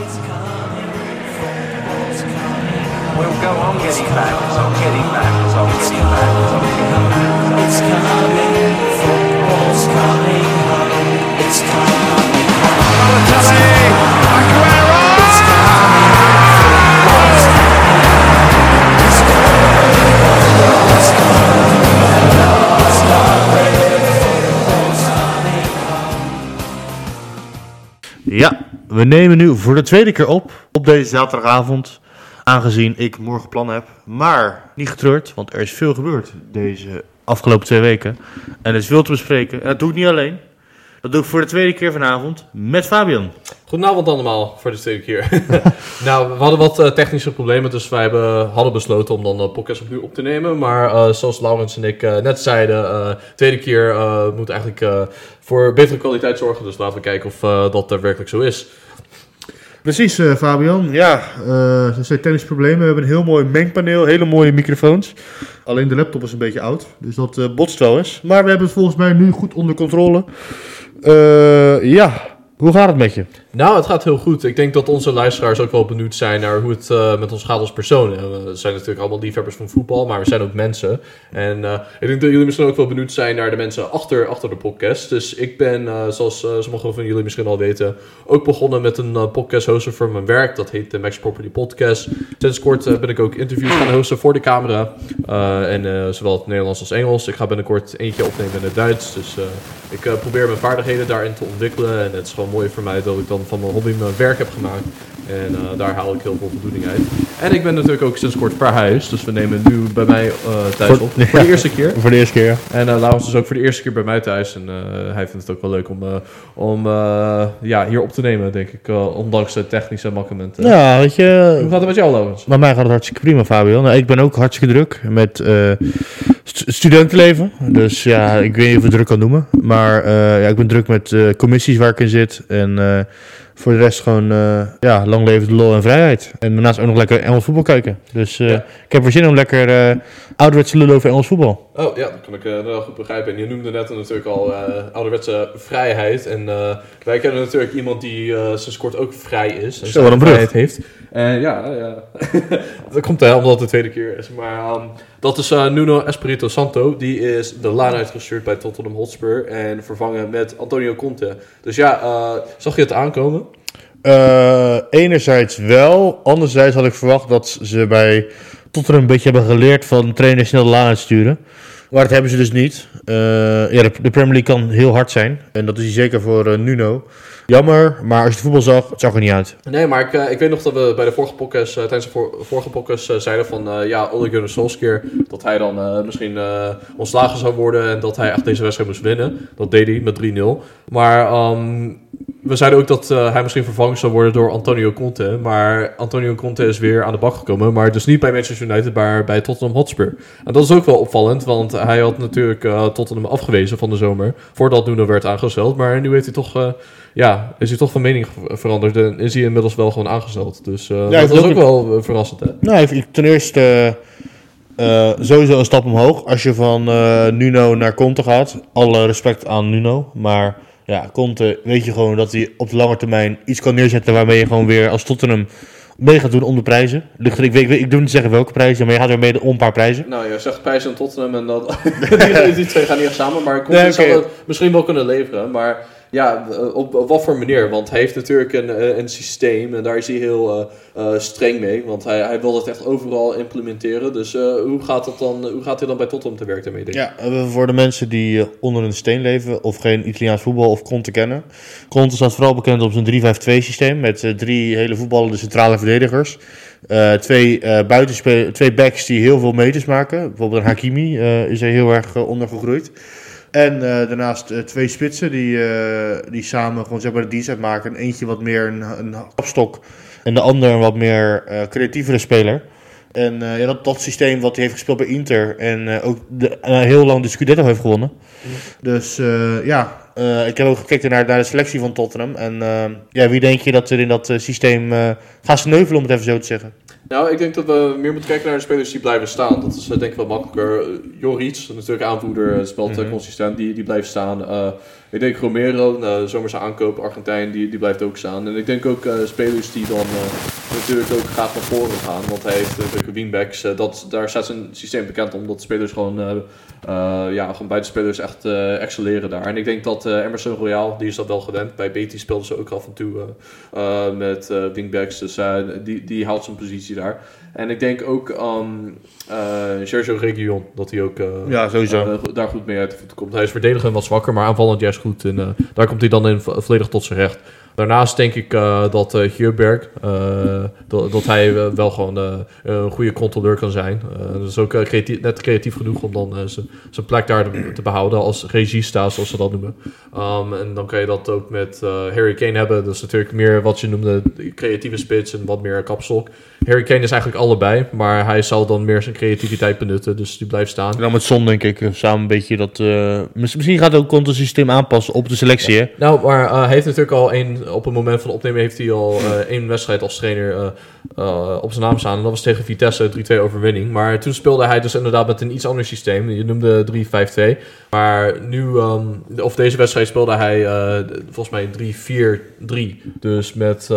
We'll go on getting back, I'm getting back, I'm getting back, I'm getting back, It's coming, we nemen nu voor de tweede keer op, op deze zaterdagavond. Aangezien ik morgen plannen heb. Maar niet getreurd, want er is veel gebeurd deze afgelopen twee weken. En er is veel te bespreken. En dat doe ik niet alleen. Dat doe ik voor de tweede keer vanavond met Fabian. Goedenavond allemaal, voor de tweede keer. nou, we hadden wat eh, technische problemen, dus wij hebben, hadden besloten om dan de podcast opnieuw op te nemen. Maar eh, zoals Laurens en ik eh, net zeiden, eh tweede keer eh, moet eigenlijk eh, voor betere kwaliteit zorgen. Dus laten we kijken of eh, dat daadwerkelijk zo is. Precies, eh, Fabian. Ja, eh er zijn technische problemen. We hebben een heel mooi mengpaneel, hele mooie microfoons. Alleen de laptop is een beetje oud, dus dat eh, botst wel eens. Maar we hebben het volgens mij nu goed onder controle. Eh, ja, hoe gaat het met je? Nou, het gaat heel goed. Ik denk dat onze luisteraars ook wel benieuwd zijn naar hoe het eh, met ons gaat als personen. We zijn natuurlijk allemaal liefhebbers van voetbal, maar we zijn ook mensen. En eh, ik denk dat jullie misschien ook wel benieuwd zijn naar de mensen achter, achter de podcast. Dus ik ben, eh, zoals sommigen van jullie misschien al weten, ook begonnen met een podcast hosten voor mijn werk. Dat heet de Max Property Podcast. Sinds kort ben ik ook interviews gaan hosten voor de camera. En zowel het Nederlands als Engels. Ik ga binnenkort eentje opnemen in het Duits. Dus ik eh, probeer mijn vaardigheden daarin te ontwikkelen. En het is gewoon mooi voor mij dat ik dan van mijn hobby mijn werk heb gemaakt. En eh, daar haal ik heel veel voldoening uit. En ik ben natuurlijk ook sinds kort verhuisd. Dus we nemen nu bij mij eh, thuis Voor- op. Voor de eerste keer. Voor de eerste keer, ja. En uh, Laurens is ook voor de eerste keer bij mij thuis. En hij vindt het ook wel leuk om, om ja, hier op te nemen, denk ik. ondanks de technische mankementen. Ja, weet je, Hoe gaat het met jou, Laurens? Bij mij gaat het hartstikke prima, Fabian. Nou, ik ben ook hartstikke druk met st- studentenleven. Dus ja, ik weet niet of ik het druk kan noemen. Maar ja, ik ben druk met commissies waar ik in zit. En voor de rest gewoon, eh, ja, lang leven de lol en vrijheid. En daarnaast ook nog lekker Engels voetbal kijken. Dus eh, Ja. ik heb er zin om lekker eh ouderwetse lullen over Engels voetbal. Oh ja, dat kan ik eh, wel goed begrijpen. En je noemde net natuurlijk al eh, ouderwetse vrijheid. En eh, wij kennen natuurlijk iemand die sinds kort ook vrij is. En Zo, een brug. vrijheid heeft. En ja, ja. dat komt hè, omdat het de tweede keer is. Maar ehm, dat is eh, Nuno Espirito Santo. Die is de laan uitgestuurd bij Tottenham Hotspur. En vervangen met Antonio Conte. Dus ja, eh, zag je het aankomen? Eh, enerzijds wel. Anderzijds had ik verwacht dat ze bij Tottenham een beetje hebben geleerd van trainers snel de laan uitsturen. Maar dat hebben ze dus niet. Eh, ja, de, Premier League kan heel hard zijn. En dat is hij zeker voor eh, Nuno. Jammer, maar als je het voetbal zag, het zag er niet uit. Nee, maar ik, eh, ik weet nog dat we bij de vorige podcast, tijdens de vor- vorige podcast zeiden van ja, Ole Gunnar Solskjaer, dat hij dan misschien ontslagen zou worden en dat hij echt deze wedstrijd moest winnen. Dat deed hij met 3-0. Maar ehm, we zeiden ook dat eh, hij misschien vervangen zou worden door Antonio Conte. Maar Antonio Conte is weer aan de bak gekomen, maar dus niet bij Manchester United, maar bij Tottenham Hotspur. En dat is ook wel opvallend, want hij had natuurlijk eh, Tottenham afgewezen van de zomer, voordat Nuno werd aangesteld. Maar nu heeft hij toch... eh, ja, is hij toch van mening ver- veranderd en is hij inmiddels wel gewoon aangesteld. Dus dat was ook wel verrassend, hè? Nou, ik- ten eerste sowieso een stap omhoog. Als je van Nuno naar Conte gaat. Alle respect aan Nuno. Maar ja, Conte weet je gewoon dat hij op de lange termijn iets kan neerzetten waarmee je gewoon weer als Tottenham mee gaat doen om de prijzen. Ligt Ik, weet, ik, durf niet zeggen welke prijzen, maar je gaat weer mee om een paar prijzen. Nou, je zegt Pijs en Tottenham en dat... die, die twee gaan niet echt samen, maar Conte Nee, zou het misschien wel kunnen leveren. Maar ja, eh, op, wat voor manier? Want hij heeft natuurlijk een, eh, een systeem en daar is hij heel eh, streng mee. Want hij, hij wil dat echt overal implementeren. Dus hoe, gaat dat dan, hoe gaat hij dan bij Tottenham te werk daarmee? Ja, voor de mensen die onder een steen leven of geen Italiaans voetbal of Conte kennen. Conte staat vooral bekend op zijn 3-5-2 systeem met drie hele voetballende centrale verdedigers. Twee, buitenspe- twee backs die heel veel meters maken. Bijvoorbeeld een Hakimi is er heel erg eh, onder gegroeid. En eh, daarnaast eh, twee spitsen die, eh, die samen gewoon zeg maar de dienst uitmaken. Eentje wat meer een, een en de ander een wat meer creatievere speler. En ja, dat, dat systeem wat hij heeft gespeeld bij Inter en ook de, heel lang de Scudetto heeft gewonnen. Dus ja, ik heb ook gekeken naar, naar de selectie van Tottenham. En ja, wie denk je dat er in dat systeem gaat sneuvelen, om het even zo te zeggen? Nou, ik denk dat we meer moeten kijken naar de spelers die blijven staan. Dat is eh, denk ik wel makkelijker. Uh, Jorits, natuurlijk aanvoerder, eh, speelt eh, Mhm. consistent, die, die blijft staan. Eh, Ik denk Romero, nou, de zomerse aankoop, Argentijn, die, die blijft ook staan. En ik denk ook eh, spelers die dan eh, natuurlijk ook graag naar voren gaan. Want hij heeft natuurlijk wingbacks. eh, dat, daar staat zijn systeem bekend om. Dat spelers gewoon, eh eh, ja, gewoon buitenspelers echt eh, excelleren daar. En ik denk dat eh, Emerson Royal, die is dat wel gewend. Bij Betis speelden ze ook af en toe eh, eh, met eh, wingbacks. Dus eh, die, die houdt zijn positie daar. En ik denk ook aan eh Sergio Reguilon, dat hij ook... eh, Ja, sowieso. eh, daar goed mee uit de voeten komt. Hij is verdedigend wat zwakker, maar aanvallend juist goed. En eh, daar komt hij dan in vo- volledig tot zijn recht. Daarnaast denk ik eh, dat eh, dat, dat hij wel gewoon een goede controleur kan zijn. Dat is ook creatief, net creatief genoeg om dan zijn- zijn plek daar te, te behouden als regista, zoals ze dat noemen. Um, en dan kan je dat ook met Harry Kane hebben. Dat is natuurlijk meer wat je noemde de creatieve spits en wat meer kapstok. Harry Kane is eigenlijk allebei, maar hij zal dan meer zijn creativiteit benutten, dus die blijft staan. Dan met Son denk ik, samen een beetje dat... mis- misschien gaat ook het systeem aanpassen op de selectie, hè? Nou, maar hij heeft natuurlijk al één, op het moment van opnemen heeft hij al eh, één wedstrijd als trainer eh, eh, op zijn naam staan. En dat was tegen Vitesse, 3-2 overwinning. Maar toen speelde hij dus inderdaad met een iets ander systeem. Je noemde 3-5-2. Maar nu, ehm, of deze wedstrijd speelde hij volgens mij 3-4-3. Dus met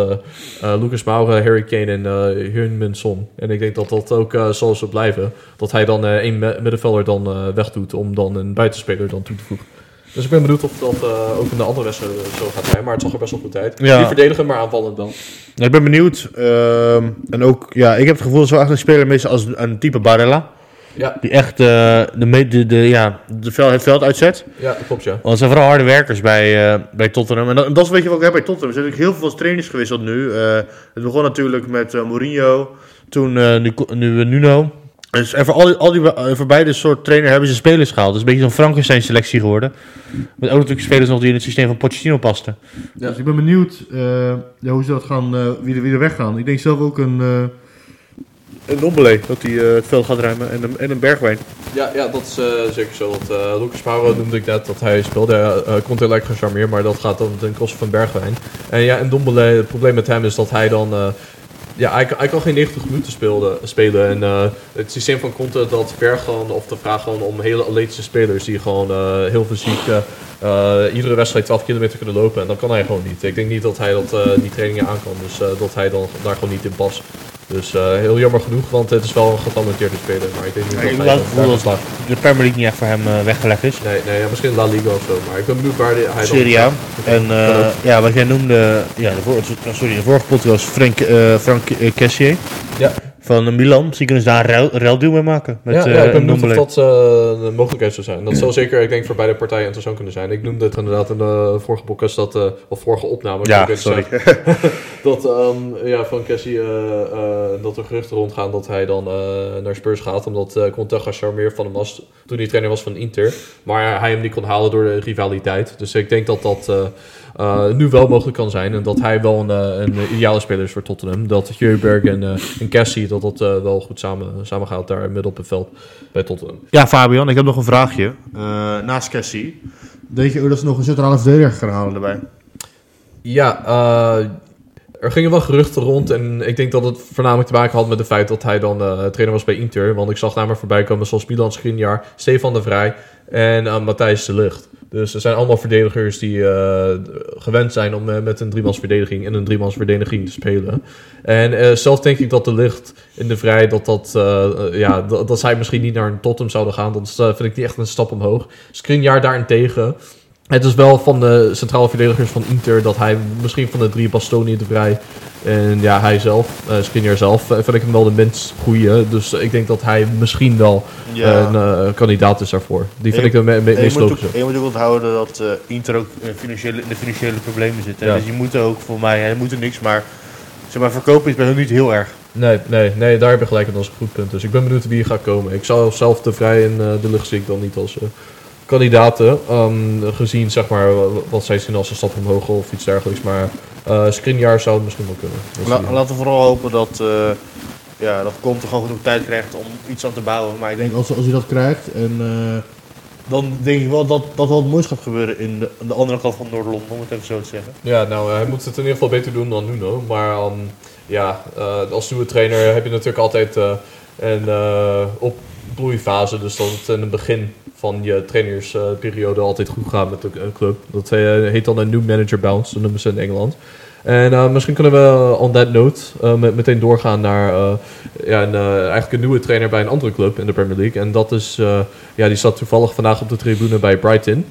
Lucas Moura, Harry Kane en eh Heung-min Son. En ik denk dat dat ook zal zo blijven. Dat hij dan één middenvelder dan wegdoet om dan een buitenspeler dan toe te voegen. Dus ik ben benieuwd of dat eh, ook in de andere wedstrijden zo gaat zijn. Maar het zag er best wel goed uit. Ja. Niet verdedigen, maar aanvallend dan. Ja, ik ben benieuwd. ehm, en ook, ja, ik heb het gevoel dat ze echt een speler missen als een type Barella. Ja, Die echt eh, de, de, de, ja, de vel, het veld uitzet. ja klopt ja. Want het zijn vooral harde werkers bij, eh, bij Tottenham. En dat, en dat is weet je wat ik heb bij Tottenham. Er zijn natuurlijk heel veel trainers gewisseld nu. Eh, het begon natuurlijk met eh, Mourinho. Toen eh, nu, nu eh, Nuno. Dus en voor, al die, al die, eh, voor beide soort trainer hebben ze spelers gehaald. Het is een beetje zo'n Frankenstein selectie geworden. Met ook natuurlijk spelers nog die in het systeem van Pochettino pasten. Ja. Dus ik ben benieuwd eh, ja, hoe ze dat gaan, eh, wie, er, wie er weggaan. Ik denk zelf ook een... eh een Dombele, dat hij eh, het veld gaat ruimen. En een, en een Bergwijn. Ja, ja, dat is eh, zeker zo. Dat, eh, Lucas Moura noemde ik net dat hij speelde. Uh, komt heel lekker gecharmeerd, maar dat gaat dan ten koste van Bergwijn. En ja, en Dombele, het probleem met hem is dat hij dan... ja, hij, kan- geen 90 minuten spelen. En eh, het systeem van Conte dat vergt gewoon, of de vraag gewoon om hele atletische spelers die gewoon eh, heel fysiek eh, iedere wedstrijd 12 kilometer kunnen lopen. En dat kan hij gewoon niet. Ik denk niet dat hij dat, die trainingen aan kan. Dus dat hij dan daar gewoon niet in past. Dus eh, heel jammer genoeg, want het is wel een getalenteerde speler. Maar ik denk niet dat hij dat dat-. De Premier League niet echt voor hem eh, weggelegd is. Nee, nee ja, misschien La Liga of zo. Maar ik ben benieuwd waar die- hij. Serie A. En eh, ja, wat jij noemde, ja, de, vor- sorry, de vorige podcast was Frank, Frank Kessier Ja. Van eh, Milan. Misschien kunnen ze daar een ruil- mee maken. Met, ja, eh, ja, ik ben benieuwd of dat eh, een mogelijkheid zou zijn. Dat zal zeker, ik denk, voor beide partijen interessant kunnen zijn. Ik noemde het inderdaad in de vorige podcast, dat, eh, of vorige opname. Ja, sorry. dat ehm, ja, van Cassie, eh, eh, dat er geruchten rondgaan dat hij dan eh, naar Spurs gaat. Omdat uh, Conte gecharmeerd van hem was toen hij trainer was van Inter. Maar hij hem niet kon halen door de rivaliteit. Dus ik denk dat dat eh, eh, nu wel mogelijk kan zijn. En dat hij wel een, eh, een ideale speler is voor Tottenham. Dat Heuberg en, eh en Cassie, dat dat eh, wel goed samen, samen gaat daar midden op het veld bij Tottenham. Ja, Fabian, ik heb nog een vraagje. Eh, naast Cassie, denk je ook dat ze nog een centrale verdediger gaan halen erbij? Ja, eh, er gingen wel geruchten rond. En ik denk dat het voornamelijk te maken had met het feit dat hij dan eh, trainer was bij Inter. Want ik zag namen voorbij komen zoals Milan Skriniar, Stefan de Vrij en eh, Matthijs de Ligt. Dus er zijn allemaal verdedigers die eh, gewend zijn om eh, met een driemans verdediging en een driemans verdediging te spelen. En eh, zelf denk ik dat de Ligt in de Vrij, dat, dat, ja, dat, dat zij misschien niet naar een Tottenham zouden gaan. Dat vind ik niet echt een stap omhoog. Skriniar daarentegen... Het is wel van de centrale verdedigers van Inter dat hij misschien van de drie Bastoni de Vrij en ja, hij zelf, uh, Skriniar zelf, uh, vind ik hem wel de minst goede. Dus ik denk dat hij misschien wel Ja. een uh, kandidaat is daarvoor. Die vind je- ik de me je, meest moet ook, logische. je moet ook onthouden dat eh, Inter ook in financiële, in de financiële problemen zit. Ja. Dus je moet ook, voor mij, hij moet er niks, maar zeg maar, verkopen is bij hun niet heel erg. Nee, nee, nee, daar heb je gelijk. Dat is een goed punt. Dus ik ben benieuwd wie er gaat komen. Ik zou zelf de Vrij en eh, de Lucht zie ik dan niet als eh, kandidaten. ehm, gezien zeg maar wa- wat zij zien als een stap omhoog of iets dergelijks. Maar eh Skriniar zou het misschien wel kunnen. La- laten we vooral hopen dat, eh ja, dat Conte gewoon genoeg tijd krijgt om iets aan te bouwen. Maar ik denk als, als hij dat krijgt, en, eh, dan denk ik wel dat, dat wel het moois gaat gebeuren in de, aan de andere kant van Noord-Londen, om het even zo te zeggen. Ja, nou, hij moet het in ieder geval beter doen dan Nuno. Maar ehm, ja, eh, als nieuwe trainer heb je natuurlijk altijd eh, een eh, opbloeifase. Dus dat het in het begin van je trainersperiode altijd goed gaat met de eh, club. Dat eh, heet dan een new manager bounce, dat noemen ze in Engeland. En eh, misschien kunnen we on that note met, meteen doorgaan naar ja, een, eigenlijk een nieuwe trainer bij een andere club in de Premier League. En dat is, ja, die zat toevallig vandaag op de tribune bij Brighton.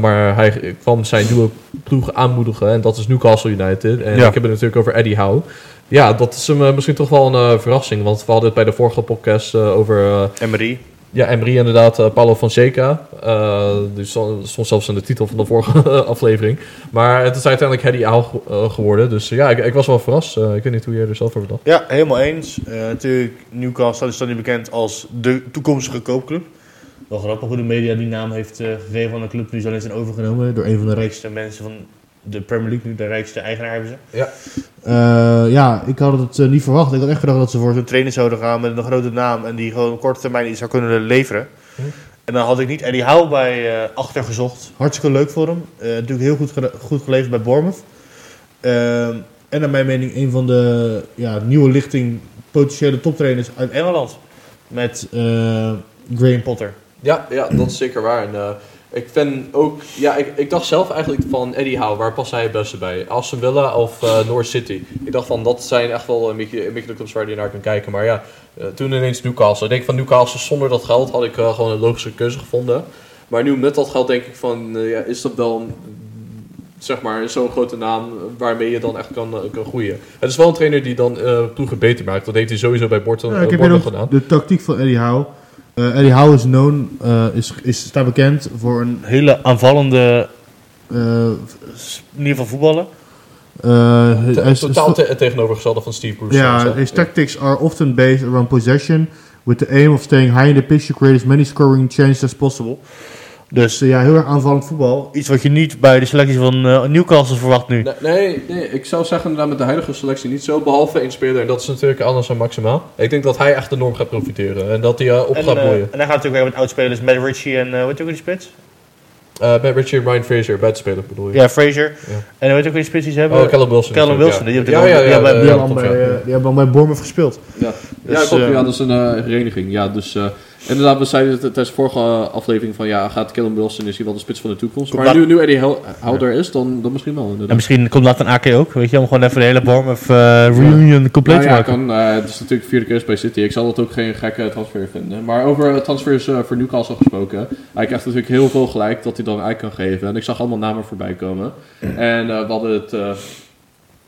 Maar hij kwam zijn nieuwe ploeg aanmoedigen en dat is Newcastle United. En Ja. ik heb het natuurlijk over Eddie Howe. Ja, dat is hem misschien toch wel een verrassing, want we hadden het bij de vorige podcast over Emery. Ja, Emery inderdaad, eh, Paulo Fonseca. Eh dus stond zelfs in de titel van de vorige aflevering. Maar het is uiteindelijk Howe ge- eh, geworden. Dus ja, ik, ik was wel verrast. Ik weet niet hoe jij er zelf over dacht. Ja, helemaal eens. Natuurlijk, Newcastle is dan niet bekend als de toekomstige koopclub. Wel grappig hoe de media die naam heeft gegeven van de club nu zo is overgenomen door een van de rijkste mensen van de Premier League, nu de rijkste eigenaar hebben ze. Ja. Eh, ja, ik had het eh, niet verwacht. Ik had echt gedacht dat ze voor zo'n trainer zouden gaan met een grote naam en die gewoon op korte termijn iets zou kunnen leveren. Hm. En dan had ik niet Eddie Howe bij eh achter gezocht. Hartstikke leuk voor hem. Eh, natuurlijk heel goed, goed geleverd bij Bournemouth. Ehm, en naar mijn mening een van de ja, nieuwe lichting potentiële toptrainers uit Engeland. Met eh, Graham Potter. Ja, ja, dat is zeker waar. En, eh, ik vind ook, ja, ik, ik dacht zelf eigenlijk van Eddie Howe, waar past hij het beste bij? Aston Villa of eh North City? Ik dacht van, dat zijn echt wel een beetje, een beetje de clubs waar je naar kan kijken. Maar ja, eh, toen ineens Newcastle. Ik denk van Newcastle zonder dat geld had ik eh, gewoon een logische keuze gevonden. Maar nu met dat geld denk ik van, ja, is dat wel een, zeg maar, zo'n grote naam waarmee je dan echt kan, kan groeien. Het is wel een trainer die dan ploegen beter maakt. Dat heeft hij sowieso bij Borton, Ja, ik heb gedaan. de tactiek van Eddie Howe. Eh, Eddie Howe is known, eh, is, is, staat bekend voor een hele aanvallende eh, manier van voetballen. Eh, hij is- Totaal te- het tegenovergestelde van Steve Bruce. Ja, his tactics are often based around possession, with the aim of staying high in the pitch to create as many scoring chances as possible. Dus eh, ja, heel erg aanvallend voetbal. Iets wat je niet bij de selectie van eh, Newcastle verwacht nu. Nee, nee, nee, ik zou zeggen inderdaad met de huidige selectie niet zo, behalve één speler. En dat is natuurlijk Anders en Maximaal. Ik denk dat hij echt enorm gaat profiteren en dat hij eh, op En, gaat bloeien. en hij gaat natuurlijk weer met oudspelers, Matt Ritchie en uh, je ook wie die spits? Eh bij Richie en Ryan Fraser, buitenspeler bedoel je? Ja, Fraser. Ja. En weet je ook wie die spits die ze hebben? Oh, Callum Wilson. Callum Wilson. ja. Die hebben ja, ja, die al klopt, bij, Bournemouth gespeeld. Ja, Dus, ja, klopt, eh, ja, dat is een vereniging. Ja, dus inderdaad, we zeiden het tijdens de vorige aflevering van ja, gaat Callum Wilson, is hij wel de spits van de toekomst. Komt Maar nu, nu Eddie Hou- Howe er is, dan, dan misschien wel En misschien komt later een AK ook, weet je, om gewoon even de hele Bournemouth eh, reunion compleet Nou te ja, maken. kan, eh, het is natuurlijk de vierde keer bij City. Ik zal dat ook geen gekke transfer vinden. Maar over transfers eh, voor Newcastle gesproken. Hij krijgt natuurlijk heel veel gelijk dat hij dan uit kan geven. En ik zag allemaal namen voorbij komen. En we hadden het...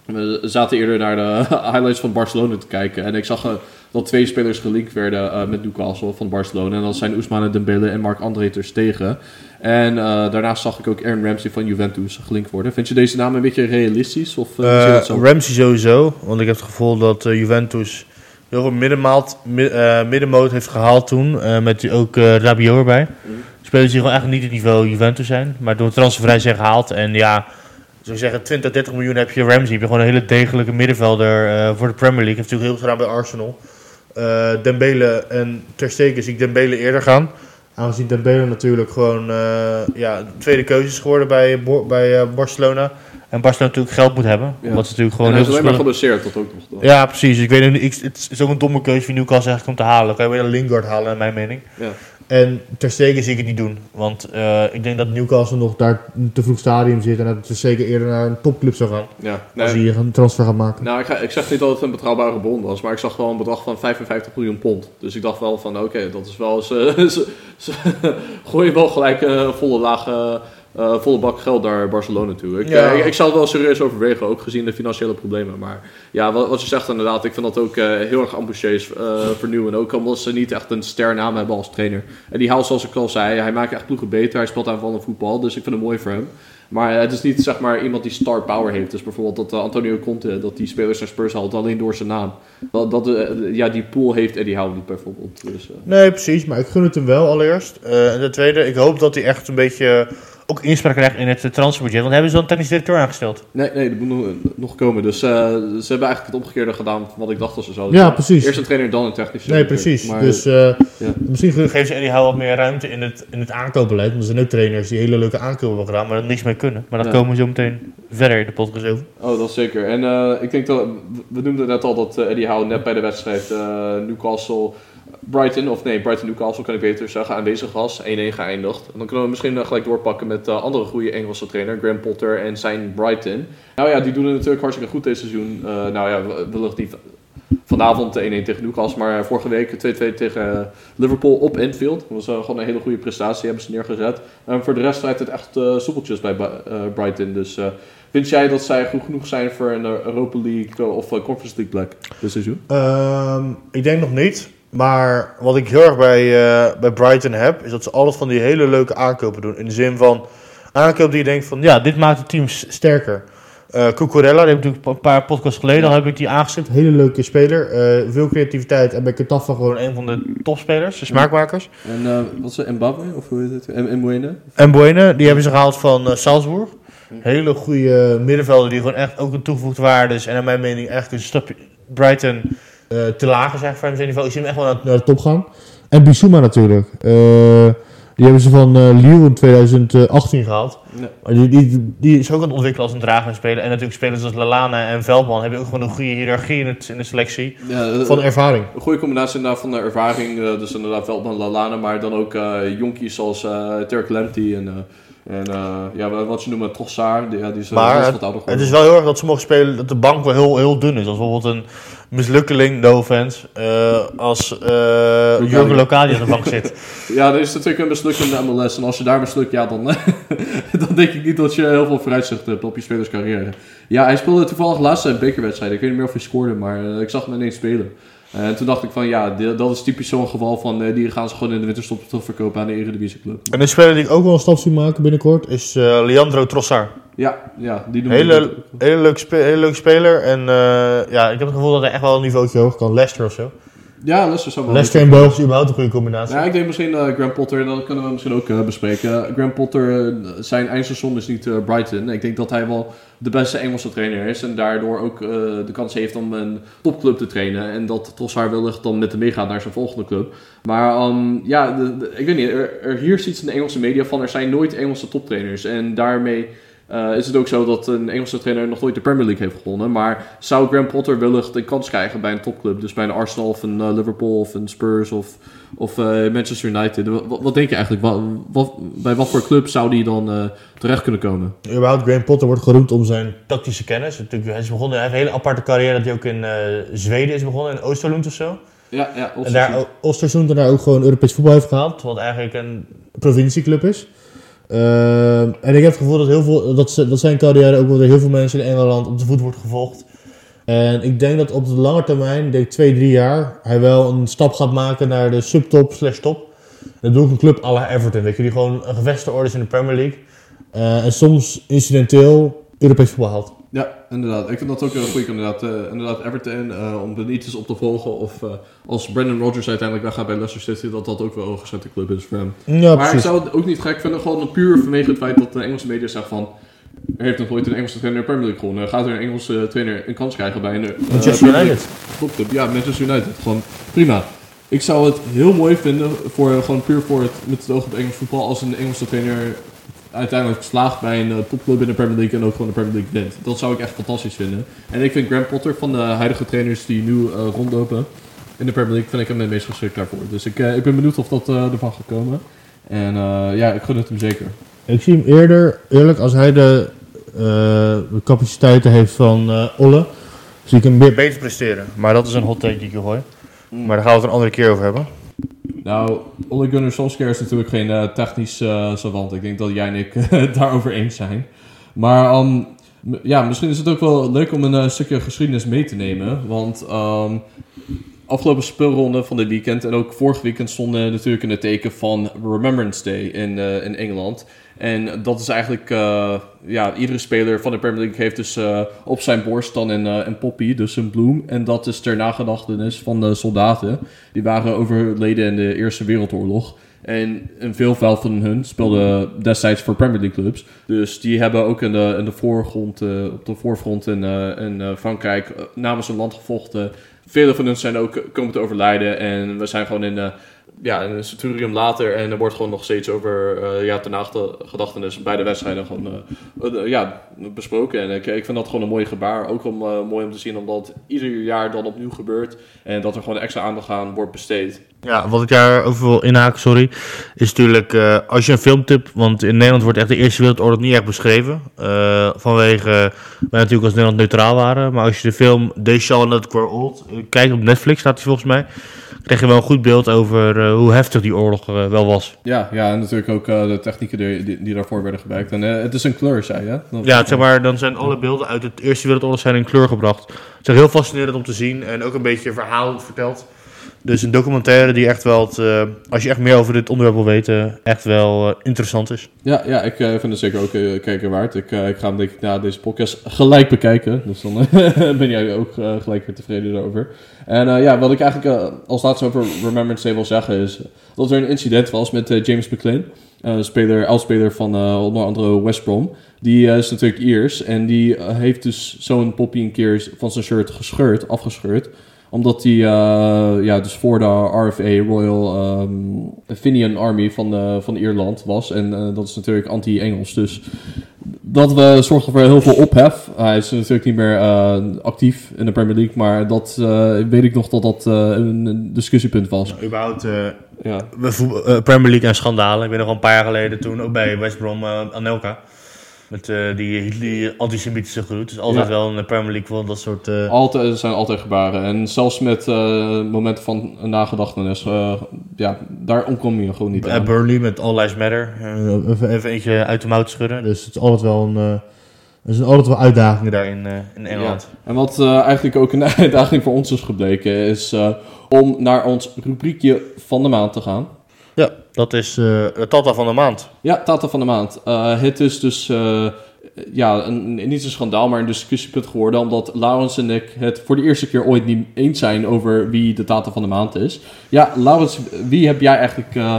we zaten eerder naar de highlights van Barcelona te kijken. En ik zag dat twee spelers gelinkt werden eh, met Newcastle van Barcelona. En dat zijn Ousmane Dembele en Marc-André ter Stegen. En eh, daarnaast zag ik ook Aaron Ramsey van Juventus gelinkt worden. Vind je deze naam een beetje realistisch? Of, eh? Ramsey sowieso, want ik heb het gevoel dat Juventus heel veel middenmaat, mi- middenmoot heeft gehaald toen, met ook Rabiot erbij. Spelers die gewoon eigenlijk niet het niveau Juventus zijn, maar door transfervrij zijn gehaald. En ja, zou zeggen 20, 30 miljoen heb je Ramsey. Je gewoon een hele degelijke middenvelder voor de Premier League. Heeft natuurlijk heel veel gedaan bij Arsenal. Eh Dembele en Ter Stegen zie ik Dembele eerder gaan. Aangezien Dembele natuurlijk gewoon eh, ja, de tweede keuze is geworden bij, bij eh, Barcelona. En Barcelona natuurlijk geld moet hebben. Ja. Omdat ze natuurlijk En gewoon hij heel is alleen maar geblesseerd, dat ook nog. dan. Ja, precies. Ik weet niet, ik, het is ook een domme keuze voor Newcastle eigenlijk om te halen. Dan kan je weer een Lingard halen, in mijn mening. Ja. En Ter Stegen zie ik het niet doen. Want eh, ik denk dat Newcastle nog daar te vroeg stadium zit. En dat het zeker eerder naar een topclub zou gaan. Ja. Als Nee, hij een transfer gaat maken. nou, ik, ga, ik zeg niet dat het een betrouwbare bron was, maar ik zag wel een bedrag van 55 miljoen pond. Dus ik dacht wel van, oké, dat is wel... Ze, ze, ze gooien wel gelijk een volle lage... eh, volle bak geld naar Barcelona toe. Ik, Ja. eh, ik, ik zou het wel serieus overwegen, ook gezien de financiële problemen. Maar ja, wat, wat je zegt inderdaad, ik vind dat ook eh, heel erg ambitieus vernieuwen. Ook omdat ze niet echt een sternaam hebben als trainer. En die haalt, zoals ik al zei, hij maakt echt ploegen beter. Hij speelt aanvallend voetbal, dus ik vind het mooi voor hem. Maar het is niet zeg maar iemand die star power heeft. Dus bijvoorbeeld dat Antonio Conte, dat die spelers naar Spurs haalt alleen door zijn naam. Dat, dat, ja, die pool heeft Eddie Howe niet bijvoorbeeld. Dus, Nee, precies. Maar ik gun het hem wel allereerst. En ten tweede, ik hoop dat hij echt een beetje ook inspraak krijgt in het eh, transferbudget. Want hebben ze zo'n technisch directeur aangesteld. nee, nee, dat moet nog, komen. Dus eh, ze hebben eigenlijk het omgekeerde gedaan van wat ik dacht dat ze zouden Ja, doen. precies. Eerst een trainer, dan een technische Nee, directeur. precies. Maar, dus eh, ja. misschien geven ze Eddie Howe wat meer ruimte in het, in het aankoopbeleid. Want er zijn ook trainers die hele leuke aankopen hebben gedaan, maar er niks mee kunnen. Maar Ja. komen we zo meteen verder in de podcast over. Oh, dat zeker. En eh, ik denk dat, we noemden net al dat eh, Eddie Howe net bij de wedstrijd eh, Newcastle Brighton, of nee, Brighton Newcastle kan ik beter zeggen, aanwezig was. 1-1 geëindigd. En dan kunnen we misschien eh, gelijk doorpakken met de andere goede Engelse trainer, Graham Potter en zijn Brighton. Nou ja, die doen het natuurlijk hartstikke goed deze seizoen. Eh, nou ja, wellicht niet vanavond 1-1 tegen Newcastle, maar vorige week 2-2 tegen Liverpool op Anfield. Dat was eh, gewoon een hele goede prestatie, hebben ze neergezet. En voor de rest rijdt het echt eh, soepeltjes bij eh, Brighton. Dus eh, vind jij dat zij goed genoeg zijn voor een eh, Europa League of eh, Conference League plek dit seizoen? Ehm, ik denk nog niet. Maar wat ik heel erg bij, eh, bij Brighton heb, is dat ze alles van die hele leuke aankopen doen. In de zin van aankoop die je denkt van, ja, dit maakt het team sterker. Eh Cucurella, die heb ik natuurlijk een paar podcasts geleden al heb ik die aangestipt. Hele leuke speler, eh, veel creativiteit en bij Katafa gewoon een van de topspelers, de smaakmakers. En eh, wat is het, Mbappe of hoe heet het? En, en Moene? En Buene, die hebben ze gehaald van eh, Salzburg. Hele goede middenvelder die gewoon echt ook een toegevoegde waarde is. En naar mijn mening echt een stapje Brighton eh, te laag is eigenlijk voor hem zijn niveau. Ik zie hem echt wel naar, naar de top gaan. En Bissouma natuurlijk. Eh, die hebben ze van eh Lille in 2018 gehaald. Ja. Die, die, die is ook aan het ontwikkelen als een dragende speler. En natuurlijk spelers als Lalana en Veldman hebben ook gewoon een goede hiërarchie in, het, in de selectie. Ja, Van ervaring. Een goede combinatie inderdaad van de ervaring. eh, dus inderdaad Veldman, Lalana, maar dan ook eh jonkies zoals eh Turk Lamptey en, eh, en eh, ja, wat je noemt Trossard. Die, ja, die is Maar wat ouder het is wel heel erg dat ze mogen spelen dat de bank wel heel, heel dun is. Als bijvoorbeeld een mislukkeling, no offense, eh, als eh Jurgen Locadia aan de bank zit. Ja, er is natuurlijk een mislukkende MLS. En als je daar mislukt, ja, dan, dan denk ik niet dat je heel veel vooruitzicht hebt op je spelerscarrière. Ja, hij speelde toevallig laatst een bekerwedstrijd. Ik weet niet meer of hij scoorde, maar eh, ik zag hem ineens spelen. En toen dacht ik van, ja, dat is typisch zo'n geval van... eh, die gaan ze gewoon in de winterstop verkopen aan de Eredivisieclub. En een speler die ik ook wel een stap zie maken binnenkort is eh, Leandro Trossard. Ja, ja, die doen Hele, hele, leuke spe- hele leuke speler. En ja, ik heb het gevoel dat hij echt wel een niveautje hoger kan. Leicester of zo. Ja, Leicester zou wel... Leicester en is überhaupt een goede combinatie. Ja, ik denk misschien eh Graham Potter, dat kunnen we misschien ook eh, bespreken. Graham Potter, eh, zijn eindstation is niet eh, Brighton. Ik denk dat hij wel de beste Engelse trainer is. En daardoor ook eh, de kans heeft om een topclub te trainen. En dat Trossard wellicht dan met hem meegaat naar zijn volgende club. Maar ehm, ja, de- de- ik weet niet, er, er heerst iets in de Engelse media van er zijn nooit Engelse toptrainers. En daarmee eh, is het ook zo dat een Engelse trainer nog nooit de Premier League heeft gewonnen. Maar zou Graham Potter wellicht een kans krijgen bij een topclub? Dus bij een Arsenal of een eh, Liverpool of een Spurs of, of eh, Manchester United. Wat, wat denk je eigenlijk? Wat, wat, bij wat voor club zou die dan terecht kunnen komen? Überhaupt, Graham Potter wordt geroemd om zijn tactische kennis. Natuurlijk, hij, is begonnen, hij heeft een hele aparte carrière dat hij ook in Zweden is begonnen, in Oosterlund of zo. Ja, ja. En daar Oostersund en daar ook gewoon Europees voetbal heeft gehaald. Wat eigenlijk een provincieclub is. Ehm, en ik heb het gevoel dat, heel veel, dat, ze- dat zijn carrière ook wel heel veel mensen in Engeland op de voet wordt gevolgd. En ik denk dat op de lange termijn, denk twee, drie jaar, hij wel een stap gaat maken naar de subtop slash top. Dat doe ik een club à la Everton, weet je, die gewoon een gevestigde orde is in de Premier League. Eh, en soms incidenteel Europees voetbal haalt. Ja, inderdaad. Ik vind dat ook een goede kandidaat. Eh, inderdaad, Everton, eh, om de niet eens op te volgen. Of eh, als Brandon Rodgers uiteindelijk weggaat bij Leicester City, dat dat ook wel een gezette club is voor hem. Ja, maar ik zou het ook niet gek vinden, gewoon puur vanwege het feit dat de Engelse media zeggen van... Er heeft nog nooit een Engelse trainer Premier League gewonnen. Gaat er een Engelse trainer een kans krijgen bij een Manchester United. topclub? Ja, Manchester United. Gewoon prima. Ik zou het heel mooi vinden, voor, gewoon puur voor het, met het oog op Engels voetbal, als een Engelse trainer uiteindelijk slaagt bij een eh, topclub in de Premier League en ook gewoon de Premier League wint. Dat zou ik echt fantastisch vinden. En ik vind Graham Potter van de huidige trainers die nu eh, rondlopen in de Premier League, vind ik hem het meest geschikt daarvoor. Dus ik, eh, ik ben benieuwd of dat ervan gaat komen. En eh, ja, ik gun het hem zeker. Ik zie hem eerder, eerlijk, als hij de, eh, de capaciteiten heeft van eh Olle, zie ik hem meer beter presteren. Maar dat is een hot take die ik je gooi. Maar daar gaan we het een andere keer over hebben. Nou, Ole Gunnar Solskjaer is natuurlijk geen eh, technisch eh savant. Ik denk dat jij en ik het daarover eens zijn. Maar ehm, ja, misschien is het ook wel leuk om een eh, stukje geschiedenis mee te nemen. Want ehm, afgelopen speelronde van dit weekend en ook vorig weekend stonden natuurlijk in het teken van Remembrance Day in, eh, in Engeland. En dat is eigenlijk, eh, ja, iedere speler van de Premier League heeft dus eh, op zijn borst dan een, een poppy, dus een bloem. En dat is ter nagedachtenis van de soldaten. Die waren overleden in de Eerste Wereldoorlog. En een veelvoud van hun speelden destijds voor Premier League clubs. Dus die hebben ook in de, in de voorgrond, op de voorfront in, in Frankrijk namens hun land gevochten. Vele van hun zijn ook komen te overlijden. En we zijn gewoon in, eh, ja, een centurium later en er wordt gewoon nog steeds over eh, ja, ten nagedachtenis bij de wedstrijden gewoon eh, eh, ja, besproken. En ik, ik vind dat gewoon een mooi gebaar. Ook om, mooi om te zien omdat ieder jaar dan opnieuw gebeurt en dat er gewoon extra aandacht aan wordt besteed. Ja, wat ik daarover wil inhaken, sorry, is natuurlijk als je een filmtip, want in Nederland wordt echt de Eerste Wereldoorlog niet echt beschreven, vanwege wij natuurlijk als Nederland neutraal waren, maar als je de film They Shall Not Grow Old kijkt op Netflix, staat die volgens mij, krijg je wel een goed beeld over eh, hoe heftig die oorlog eh, wel was. Ja, ja, en natuurlijk ook eh, de technieken die, die, die daarvoor werden gebruikt. En het is een kleur, zei je? Dat- Ja, zeg maar, dan zijn alle beelden uit het Eerste Wereldoorlog zijn in kleur gebracht. Het is heel fascinerend om te zien en ook een beetje verhaal verteld. Dus een documentaire die echt wel, eh, als je echt meer over dit onderwerp wil weten, echt wel eh, interessant is. Ja, ja ik eh, vind het zeker ook kijken waard. Ik, ik ga hem denk ik na deze podcast gelijk bekijken. Dus dan ben jij ook gelijk weer tevreden daarover. En ja, wat ik eigenlijk als laatste over Remembrance Day wil zeggen is... dat er een incident was met James McLean. speler, oudspeler van onder andere West Brom. Die is natuurlijk Iers. En die heeft dus zo'n poppy een keer van zijn shirt gescheurd, afgescheurd omdat hij eh, ja, dus voor de RFA, Royal Fenian Army van, eh, van Ierland was. En eh, dat is natuurlijk anti-Engels. Dus dat we zorgde voor heel veel ophef. Hij is natuurlijk niet meer actief in de Premier League. Maar dat weet ik nog dat dat een, een discussiepunt was. Überhaupt eh, Ja. Premier League en schandalen. Ik ben nog een paar jaar geleden toen ook bij West Brom Anelka. Met eh, die, die antisemitische groet. Dus altijd Ja. wel de Premier League wel dat soort... eh, Altijd, zijn altijd gebaren. En zelfs met eh, momenten van nagedachtenis. ja, daar ontkom je gewoon niet bij aan. Burnley met All Lives Matter. Even, even eentje uit de mouw schudden. Dus het is altijd wel een... er zijn altijd wel uitdagingen daar in, in Engeland. En wat eigenlijk ook een uitdaging voor ons is gebleken, is om naar ons rubriekje van de maand te gaan. Ja, dat is eh de Tata van de maand. Ja, Tata van de maand. Eh, het is dus eh, ja, een, niet een schandaal, maar een discussiepunt geworden, omdat Laurens en ik het voor de eerste keer ooit niet eens zijn over wie de Tata van de maand is. Ja, Laurens, wie heb jij eigenlijk eh,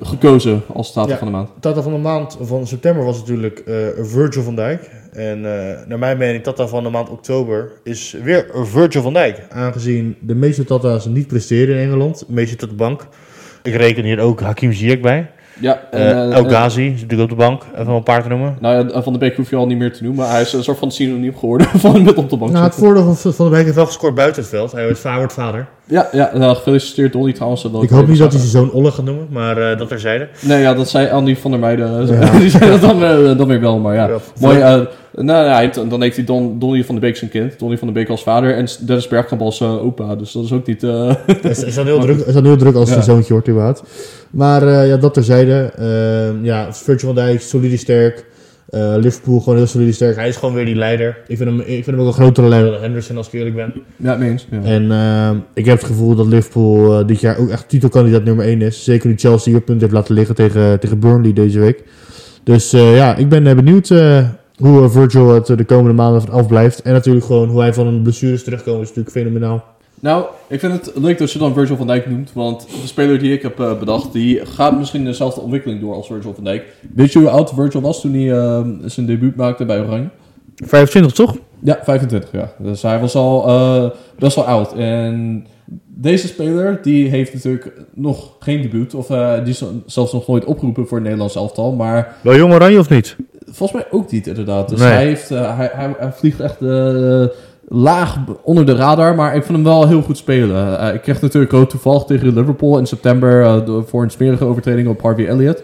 gekozen als Tata Ja. van de maand? Tata van de maand van september was natuurlijk eh, Virgil van Dijk. En eh, naar mijn mening, Tata van de maand oktober is weer Virgil van Dijk. Aangezien de meeste Tata's niet presteren in Engeland, de meeste tot de bank. Ik reken hier ook Hakim Ziyech bij. Ja, en, Eh eh, El eh, Ghazi is natuurlijk op de bank, even een paar te noemen. nou ja, Van de Beek hoef je al niet meer te noemen. Hij is een soort van synoniem geworden van met op de bank Nou, het voordeel van Van de Beek heeft wel gescoord buiten het veld. Hij wordt va- wordt vader. Ja, ja nou, gefeliciteerd Dolly trouwens. dat Ik hoop niet dat hij zijn zoon Olle gaat noemen, maar eh, dat terzijde. Nee, ja, dat zei Andy van der Meijden. Ja. Die zei dat dan, eh, dan weer wel, maar ja. Ja, Mooi, nou, heeft- dan heeft hij Don, Donny van de Beek zijn kind. Donny van de Beek als vader en Dennis Bergkamp als eh, opa. Dus dat is ook niet... Hij is, is heel druk, is heel druk als Ja. hij een zoontje wordt, überhaupt. Maar eh, ja, dat terzijde. Ehm ja, Virgil van Dijk, solide sterk. Liverpool gewoon heel solide sterk. Hij is gewoon weer die leider. Ik vind hem, ik vind hem ook een grotere leider dan Henderson, als ik eerlijk ben. ja, mee eens. Ja. En ehm, ik heb het gevoel dat Liverpool dit jaar ook echt titelkandidaat nummer 1 is. Zeker nu Chelsea hier punt heeft laten liggen tegen, tegen Burnley deze week. Dus ja, ik ben benieuwd hoe eh, Virgil het eh, de komende maanden van afblijft. En natuurlijk gewoon hoe hij van een blessures terugkomt is natuurlijk fenomenaal. Nou, ik vind het leuk dat je dan Virgil van Dijk noemt. Want de speler die ik heb eh, bedacht, die gaat misschien dezelfde ontwikkeling door als Virgil van Dijk. Weet je hoe oud Virgil was toen hij eh, zijn debuut maakte bij Oranje? 25 toch? Ja, 25 jaar. Dus hij was al eh, best wel oud. En deze speler, die heeft natuurlijk nog geen debuut. Of eh, die is zelfs nog nooit opgeroepen voor het Nederlands elftal. Maar Wel jong oranje of niet? volgens mij ook niet inderdaad. Dus Nee. hij, heeft, eh, hij, hij, hij vliegt echt eh, laag onder de radar. Maar ik vind hem wel heel goed spelen. Ik kreeg natuurlijk rood toevallig tegen Liverpool in september. voor een smerige overtreding op Harvey Elliott.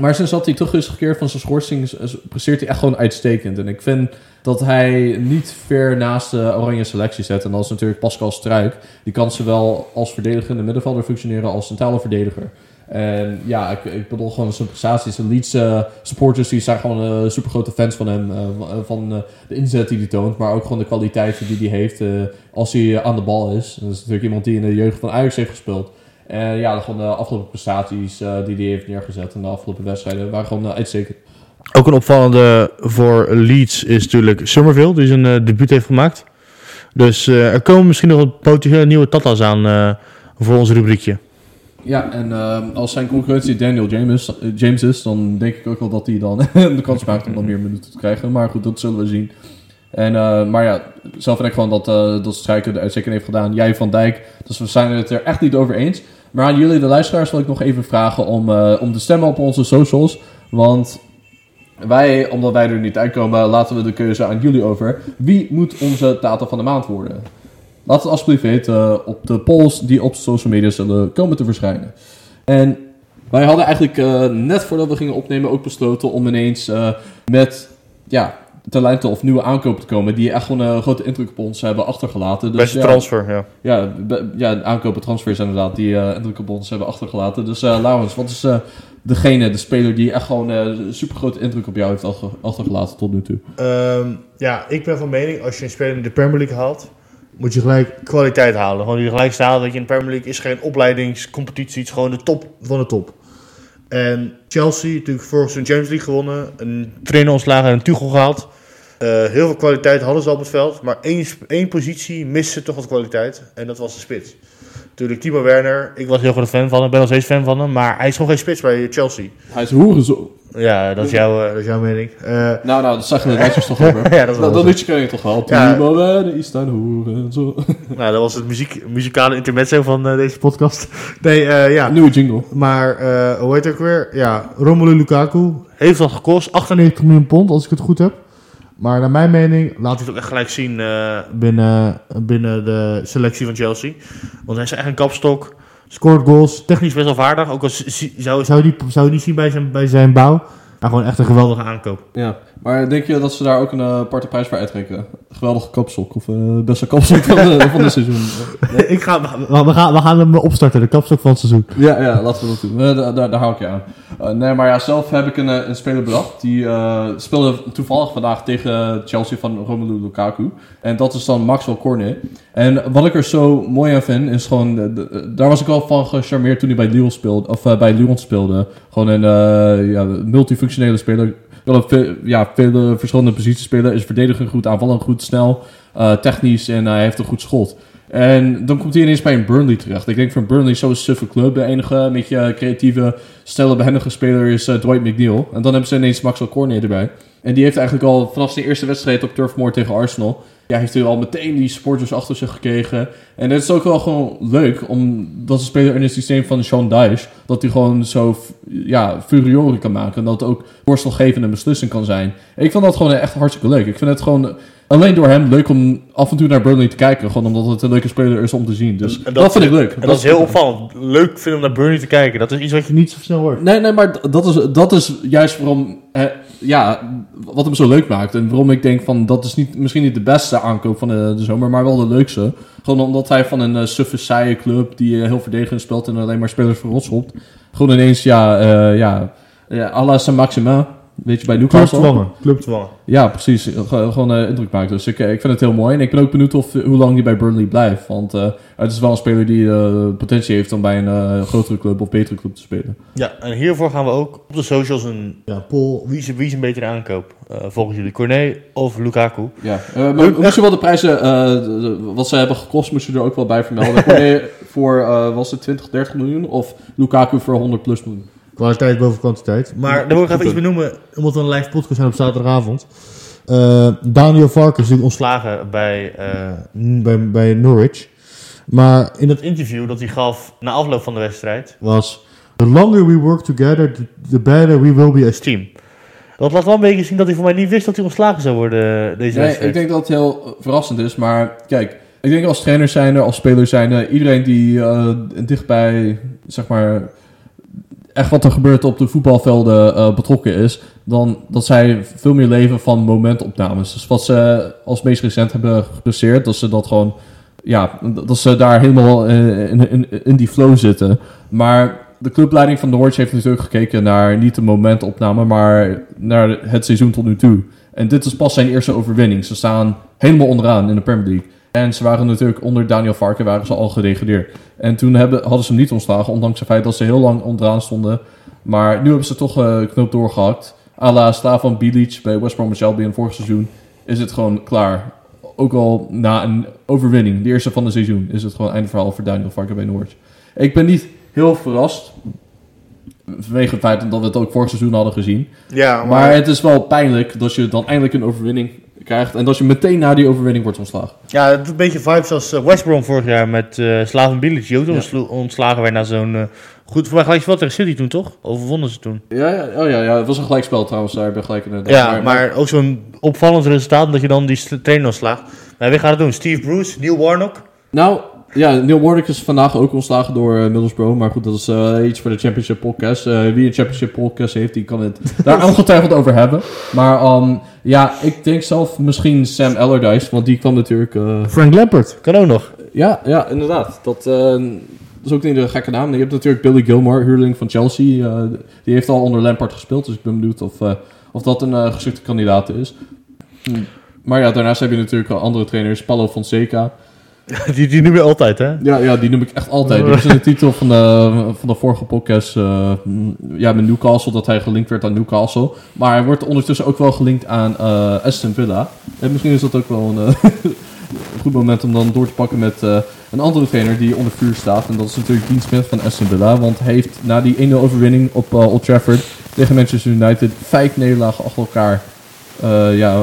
Maar sinds dat hij terug is gekeerd van zijn schorsing, presteert hij echt gewoon uitstekend. En ik vind dat hij niet ver naast de oranje selectie zet. En dat is natuurlijk Pascal Struik. Die kan zowel als verdedigende middenvelder functioneren als centrale verdediger. En ja, ik, ik bedoel gewoon zijn prestaties. De Leeds eh, supporters die zijn gewoon eh, super grote fans van hem. eh, van- de inzet die hij toont. Maar ook gewoon de kwaliteiten die hij heeft als hij aan de bal is. Dat is natuurlijk iemand die in de jeugd van Ajax heeft gespeeld. En ja, gewoon de afgelopen prestaties eh, die hij heeft neergezet in de afgelopen wedstrijden waren gewoon eh, uitstekend. Ook een opvallende voor Leeds is natuurlijk Somerville, die zijn eh, debuut heeft gemaakt. Dus eh, er komen misschien nog wat potentiële nieuwe Tata's aan eh, voor ons rubriekje. Ja, en eh, als zijn concurrentie Daniel James, eh, James is, dan denk ik ook wel dat hij dan de kans maakt om dan meer minuten te krijgen. Maar goed, dat zullen we zien. En, eh, maar ja, zelf vind ik gewoon dat, eh dat Strijker de uitstekking heeft gedaan. Jij Van Dijk, dus we zijn het er echt niet over eens. Maar aan jullie, de luisteraars, wil ik nog even vragen om, eh, om te stemmen op onze socials. Want wij, omdat wij er niet uitkomen, laten we de keuze aan jullie over. Wie moet onze Tata van de Maand worden? Laat het alsjeblieft weten op de polls die op social media zullen komen te verschijnen. En wij hadden eigenlijk eh, net voordat we gingen opnemen ook besloten om ineens eh, met ja, talenten of nieuwe aankopen te komen die echt gewoon een grote indruk op ons hebben achtergelaten. Dus, Beste ja, transfer, ja. ja, be- ja, aankopen transfers inderdaad, die eh indruk op ons hebben achtergelaten. Dus eh Laurens, wat is eh, degene, de speler die echt gewoon eh super grote indruk op jou heeft achter- achtergelaten tot nu toe? Ehm, ja, ik ben van mening, als je een speler in de Premier League haalt, moet je gelijk kwaliteit halen. Gewoon die gelijk staat, dat je in de Premier League is geen opleidingscompetitie, het is gewoon de top van de top. En Chelsea, natuurlijk vorig seizoen Champions League gewonnen, een trainer ontslagen en een Tuchel gehaald. Eh, heel veel kwaliteit hadden ze op het veld, maar één, één positie miste toch wat kwaliteit en dat was de spits. Natuurlijk Timo Werner, ik was heel groot fan van hem, ben nog steeds fan van hem, maar hij is gewoon geen spits bij Chelsea. Hij is hoerenzo. Ja, dat is, jouw, eh, dat is jouw mening. Eh, Nou, nou, dat zag je de rijtjes toch over. Ja, dat is wel dat, zo. liedje ken je toch wel. Ja. Timo Werner is een hoerenzo. Nou, dat was het muziek, muzikale intermezzo van eh, deze podcast. Nee, eh, ja. Nieuwe jingle. Maar, eh, hoe heet het ook weer? Ja, Romelu Lukaku heeft dat gekost. 98 miljoen pond, als ik het goed heb. Maar naar mijn mening laat hij het ook echt gelijk zien eh, binnen, binnen de selectie van Chelsea. Want hij is echt een kapstok. Scoort goals, technisch best wel vaardig. Ook al zou, zou, je die, zou je die zien bij zijn, bij zijn bouw. Maar gewoon echt een geweldige aankoop. Ja, maar denk je dat ze daar ook een eh, aparte prijs voor uittrekken? Geweldige kapstok of eh beste kapstok van de, van de seizoen? ik ga, we, gaan, we gaan hem opstarten, de kapstok van het seizoen. Ja, ja, laten we dat doen. Daar, daar, daar hou ik je aan. Eh, nee, maar ja, zelf heb ik een, eh, een speler bedacht. Die eh, speelde toevallig vandaag tegen Chelsea van Romelu Lukaku. En dat is dan Maxwell Cornet. En wat ik er zo mooi aan vind, is gewoon... daar was ik al van gecharmeerd toen hij bij Lyon speelde. Of bij Lyon speelde. Gewoon een ja, multifunctionele speler. Wil op ja, vele verschillende posities spelen. Is verdedigen goed, aanvallen goed, snel, technisch en hij heeft een goed schot. En dan komt hij ineens bij een Burnley terecht. Ik denk van Burnley zo'n suffe club. De enige een beetje eh, creatieve, snelle, behendige speler is eh, Dwight McNeil. En dan hebben ze ineens Maxwell Cornet erbij. En die heeft eigenlijk al vanaf zijn eerste wedstrijd op Turf Moor tegen Arsenal... Ja, heeft hij al meteen die supporters achter zich gekregen. En het is ook wel gewoon leuk, omdat een speler in het systeem van Sean Dyche... dat hij gewoon zo ja, furioren kan maken. En dat het ook worstelgevende beslissing kan zijn. Ik vind dat gewoon echt hartstikke leuk. Ik vind het gewoon alleen door hem leuk om af en toe naar Burnley te kijken. Gewoon omdat het een leuke speler is om te zien. Dus dat, vind ik leuk. En dat is heel opvallend. Leuk vinden om naar Burnley te kijken. Dat is iets wat je niet zo snel hoort. Nee, nee, maar dat is, dat is juist waarom, eh, ja, wat hem zo leuk maakt. En waarom ik denk van, dat is niet, misschien niet de beste aankoop van de, de zomer, maar wel de leukste. Gewoon omdat hij van een uh, suffe, saaie club, die eh, heel verdedigend speelt en alleen maar spelers voor schopt. Gewoon ineens, ja, eh ja, ja à la Saint Maximin, weet je, bij Newcastle. Club dwangen. Ja, precies. Ge- Gewoon eh, indruk maakt. Dus ik, eh, ik vind het heel mooi. En ik ben ook benieuwd of, hoe lang die bij Burnley blijft. Want eh, het is wel een speler die eh, potentie heeft om bij een eh, grotere club of betere club te spelen. Ja, en hiervoor gaan we ook op de socials een ja, poll. Wie is, wie is een betere aankoop? Eh, volgens jullie Cornet of Lukaku? Ja, eh, maar moest je wel de prijzen, eh, de- de- wat ze hebben gekost, moest je er ook wel bij vermelden. Cornet voor, eh, was het 20, 30 miljoen? Of Lukaku voor 100 plus miljoen? Kwaliteit boven kwantiteit. Maar daar wil ik even iets benoemen, omdat we een live podcast zijn op zaterdagavond. Eh, Daniel Varkens is natuurlijk ontslagen bij, eh, bij, bij Norwich. Maar in dat interview dat hij gaf na afloop van de wedstrijd was... The longer we work together, the, the better we will be as team. Dat laat wel een beetje zien dat hij voor mij niet wist dat hij ontslagen zou worden eh, deze Nee, wedstrijd. ik denk dat het heel verrassend is. Maar kijk, ik denk als trainer zijn als speler zijn iedereen die eh, dichtbij, zeg maar, echt wat er gebeurt op de voetbalvelden eh, betrokken is, dan dat zij veel meer leven van momentopnames. Dus wat ze als meest recent hebben gepresteerd, dat ze dat gewoon, ja, dat ze daar helemaal eh, in, die flow zitten. Maar de clubleiding van Norwich heeft natuurlijk gekeken naar niet de momentopname, maar naar het seizoen tot nu toe. En dit is pas zijn eerste overwinning. Ze staan helemaal onderaan in de Premier League. En ze waren natuurlijk onder Daniel Varken waren ze al gedegradeerd. En toen hebben, hadden ze hem niet ontslagen, ondanks het feit dat ze heel lang onderaan stonden. Maar nu hebben ze toch eh knoop doorgehakt. A la Slavan Bilic bij West Bromwich Albion vorig seizoen is het gewoon klaar. Ook al na een overwinning, de eerste van het seizoen, is het gewoon einde verhaal voor Daniel Varken bij Norwich. Ik ben niet heel verrast. Vanwege het feit dat we het ook vorig seizoen hadden gezien. ja, Maar het is wel pijnlijk dat je dan eindelijk een overwinning krijgt en dat je meteen na die overwinning wordt ontslagen. Ja, het is een beetje vibes als eh, West Brom vorig jaar met eh Slaven Bilic, ook Ja. ontslagen werd na zo'n... eh, goed, voor mij gelijk wel tegen City toen, toch? Overwonnen ze toen. Ja, ja, oh ja, ja, het was een gelijkspel trouwens, daar ben ik gelijk Ja, maar, ook zo'n opvallend resultaat dat je dan die trainer ontslaagt. Maar wie gaat het doen? Steve Bruce, Neil Warnock? Nou, ja, Neil Warnock is vandaag ook ontslagen door eh, Middlesbrough. Maar goed, dat is eh, iets voor de Championship podcast. Eh, wie een Championship podcast heeft, die kan het daar ongetwijfeld over hebben. Maar ehm, ja, ik denk zelf misschien Sam Allardyce, want die kwam natuurlijk... eh, Frank Lampard. Kan ook nog. ja, ja, inderdaad. Dat, eh, dat is ook niet een gekke naam. Je hebt natuurlijk Billy Gilmore, huurling van Chelsea. eh, die heeft al onder Lampard gespeeld, dus ik ben benieuwd of, eh, of dat een eh, geschikte kandidaat is. Hm. Maar ja, daarnaast heb je natuurlijk al andere trainers. Paulo Fonseca. Die, die noem je altijd, hè? Ja, ja, die noem ik echt altijd. Was in de titel van de, van de vorige podcast. eh, mm, ja, met Newcastle, dat hij gelinkt werd aan Newcastle. Maar hij wordt ondertussen ook wel gelinkt aan eh, Aston Villa. En misschien is dat ook wel een, eh, een goed moment om dan door te pakken met eh, een andere trainer die onder vuur staat. En dat is natuurlijk Dean Smith van Aston Villa. Want hij heeft na die 1-0 overwinning op Old Trafford tegen Manchester United vijf nederlagen achter elkaar eh, ja,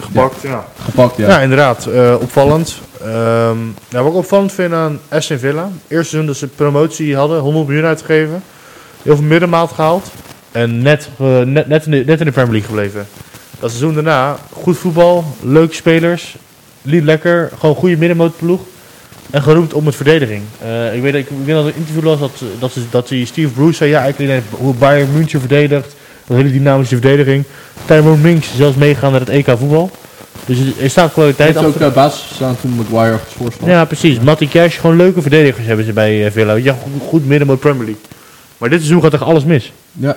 Gepakt, ja. gepakt. Ja. Ja, inderdaad. eh, opvallend. Ehm nou, wat ik opvallend vind aan Aston Villa. Eerste seizoen dat ze promotie hadden, 100 miljoen uitgegeven. Heel veel middenmaat gehaald. En net, eh, net, net, in de, Premier League gebleven. Dat seizoen daarna, goed voetbal, leuke spelers. Liep lekker, gewoon goede middenmootploeg. En geroemd om het verdediging. Eh, ik weet ik, ik weet dat er een interview was dat, dat, ze- dat Steve Bruce zei, ja, ik weet niet hoe Bayern München verdedigt. Dat hele dynamische verdediging. Tyrone Minks zelfs meegaan naar het EK voetbal. Dus er- staat heeft ook uh, basis gestaan toen Maguire geschorst was. Ja, precies. Matty Cash, gewoon leuke verdedigers hebben ze bij eh, Villa. Ja, goed, goed middenmoot Premier League. Maar dit seizoen gaat echt alles mis. Ja.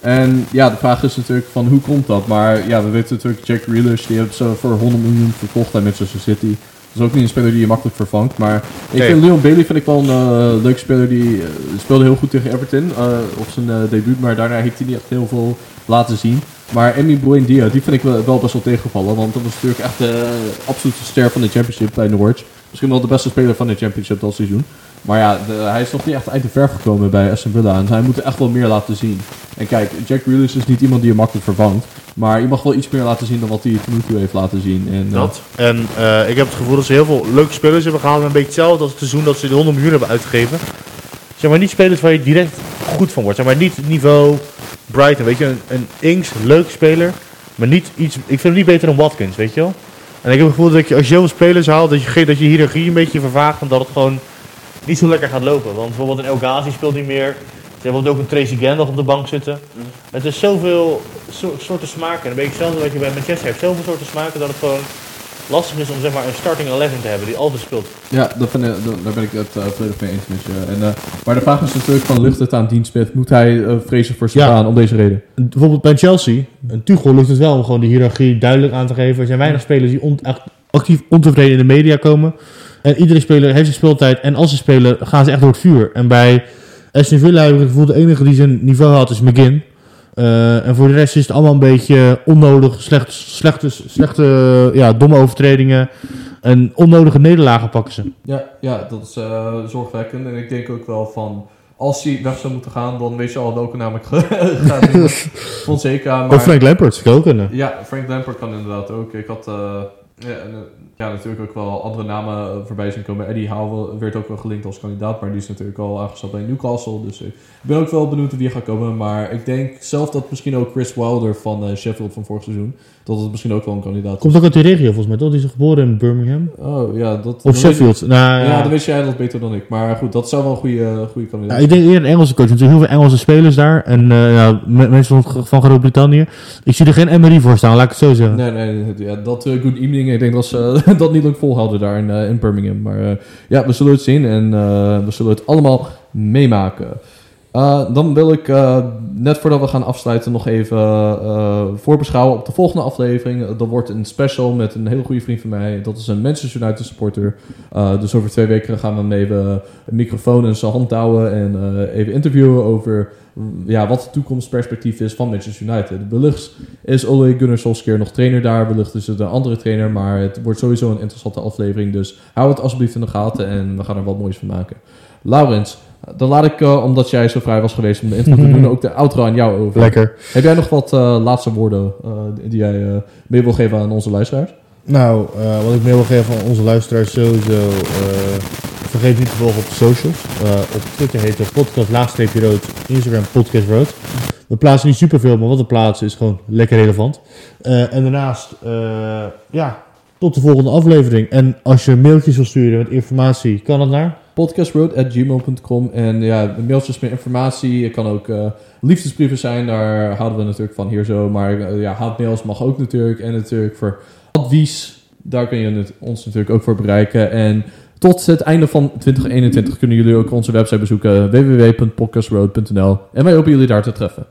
En ja, de vraag is natuurlijk van hoe komt dat? Maar ja, we weten natuurlijk Jack Grealish, die hebben ze voor 100 miljoen verkocht aan Manchester City. Dat is ook niet een speler die je makkelijk vervangt. Maar ik Nee. vind Leon Bailey vind ik wel een eh, leuke speler. Die eh, speelde heel goed tegen Everton op zijn debuut. Maar daarna heeft hij niet echt heel veel laten zien. Maar Emi Buendia, die vind ik wel, wel best wel tegengevallen. Want dat was natuurlijk echt de absolute ster van de Championship bij Norwich. Misschien wel de beste speler van de Championship dat seizoen. Maar ja, hij is nog niet echt uit de verf gekomen bij Aston Villa. En hij moet echt wel meer laten zien. En kijk, Jack Grealish is niet iemand die je makkelijk vervangt. Maar je mag wel iets meer laten zien dan wat hij tot nu toe heeft laten zien. En, eh, Dat. En eh, ik heb het gevoel dat ze heel veel leuke spelers hebben gehaald. Een beetje hetzelfde als het seizoen dat ze de 100 miljoen hebben uitgegeven. Zeg maar niet spelers waar je direct goed van wordt. Zeg maar niet niveau Brighton. Weet je, een, een Inks, leuk speler. Maar niet iets. Ik vind hem niet beter dan Watkins, weet je wel. En ik heb het gevoel dat je, als je zoveel spelers haalt, dat je, dat je hiërarchie een beetje vervaagt. En dat het gewoon niet zo lekker gaat lopen. Want bijvoorbeeld een El Ghazi speelt niet meer. Ze hebben ook een Tracy Gandalf op de bank zitten. Het is zoveel so- soorten smaken. En dan weet ik zelf wat je bij Manchester hebt. Zoveel soorten smaken dat het gewoon lastig is om zeg maar, een starting 11 te hebben die altijd speelt. Ja, dat vind ik, dat- daar ben ik het eh, volledig mee eens met je. En, eh, maar de vraag is natuurlijk van, ligt het aan Dean Smith? Moet hij eh, vrezen voor zijn Ja. baan om deze reden? Bijvoorbeeld bij Chelsea, een Tuchel lukt het wel om gewoon de hiërarchie duidelijk aan te geven. Er zijn weinig spelers die on- echt actief ontevreden in de media komen. En iedere speler heeft zijn speeltijd. En als ze spelen, gaan ze echt door het vuur. En bij Aston Villa heb ik het gevoel, de enige die zijn niveau had is McGinn. Eh, en voor de rest is het allemaal een beetje onnodig, slecht, slechte, slechte ja, domme overtredingen. En onnodige nederlagen pakken ze. Ja, ja dat is eh, zorgwekkend. En ik denk ook wel van, als hij weg zou moeten gaan, dan weet je al welke naam ik ga ga noemen. Fonseca, maar... Of Frank Lampard, zou ook kunnen. Ja, Frank Lampard kan inderdaad ook. Ik had eh, ja, ja, natuurlijk ook wel andere namen voorbij zien komen. Eddie Howe werd ook wel gelinkt als kandidaat, maar die is natuurlijk al aangesteld bij Newcastle. Dus ik ben ook wel benieuwd wie er gaat komen. Maar ik denk zelf dat misschien ook Chris Wilder van eh, Sheffield van vorig seizoen, dat het misschien ook wel een kandidaat is. Komt ook uit die regio volgens mij, toch? Die is geboren in Birmingham. Oh ja, dat... Of Sheffield. Nou, Ja, ja. dan weet jij dat beter dan ik. Maar goed, dat zou wel een goede, goede Ja, kandidaat ik denk eerder een Engelse coach. Er zijn heel veel Engelse spelers daar. En eh, ja, me- mensen van, van Groot-Brittannië. Ik zie er geen Emery voor staan, laat ik het zo zeggen. Nee, nee, ja, dat eh, good evening. Ik denk dat ze dat niet lang volhouden daar in, eh, in Birmingham. Maar eh, ja, we zullen het zien en eh, we zullen het allemaal meemaken. Eh, dan wil ik, eh, net voordat we gaan afsluiten, nog even eh, voorbeschouwen op de volgende aflevering. Dat wordt een special met een hele goede vriend van mij. Dat is een Manchester United supporter. Dus over twee weken gaan we hem even een microfoon in zijn hand houden en even interviewen over mm, ja, wat het toekomstperspectief is van Manchester United. Wellicht is Ole Gunnar Solskjaer nog trainer daar, wellicht is het een andere trainer, maar het wordt sowieso een interessante aflevering. Dus hou het alsjeblieft in de gaten en we gaan er wat moois van maken. Laurens, Dan laat ik, eh, omdat jij zo vrij was geweest om de intro te doen, ook de outro aan jou over. Lekker. Heb jij nog wat eh, laatste woorden eh, die jij mee wil geven aan onze luisteraars? Nou, wat ik mee wil geven aan onze luisteraars sowieso. vergeet niet te volgen op de socials. Op Twitter heet het podcast laagstreepje rood. Instagram podcast rood. We plaatsen niet superveel, maar wat we plaatsen is gewoon lekker relevant. En daarnaast, ja, tot de volgende aflevering. En als je mailtjes wil sturen met informatie, kan dat naar? podcastroad.gmail.com en ja, mailtjes met informatie. Het kan ook eh, liefdesbrieven zijn, daar houden we natuurlijk van hier zo. Maar eh, ja, haatmails mag ook natuurlijk. En natuurlijk voor advies, daar kun je ons natuurlijk ook voor bereiken. En tot het einde van 2021 kunnen jullie ook onze website bezoeken www.podcastroad.nl en wij hopen jullie daar te treffen.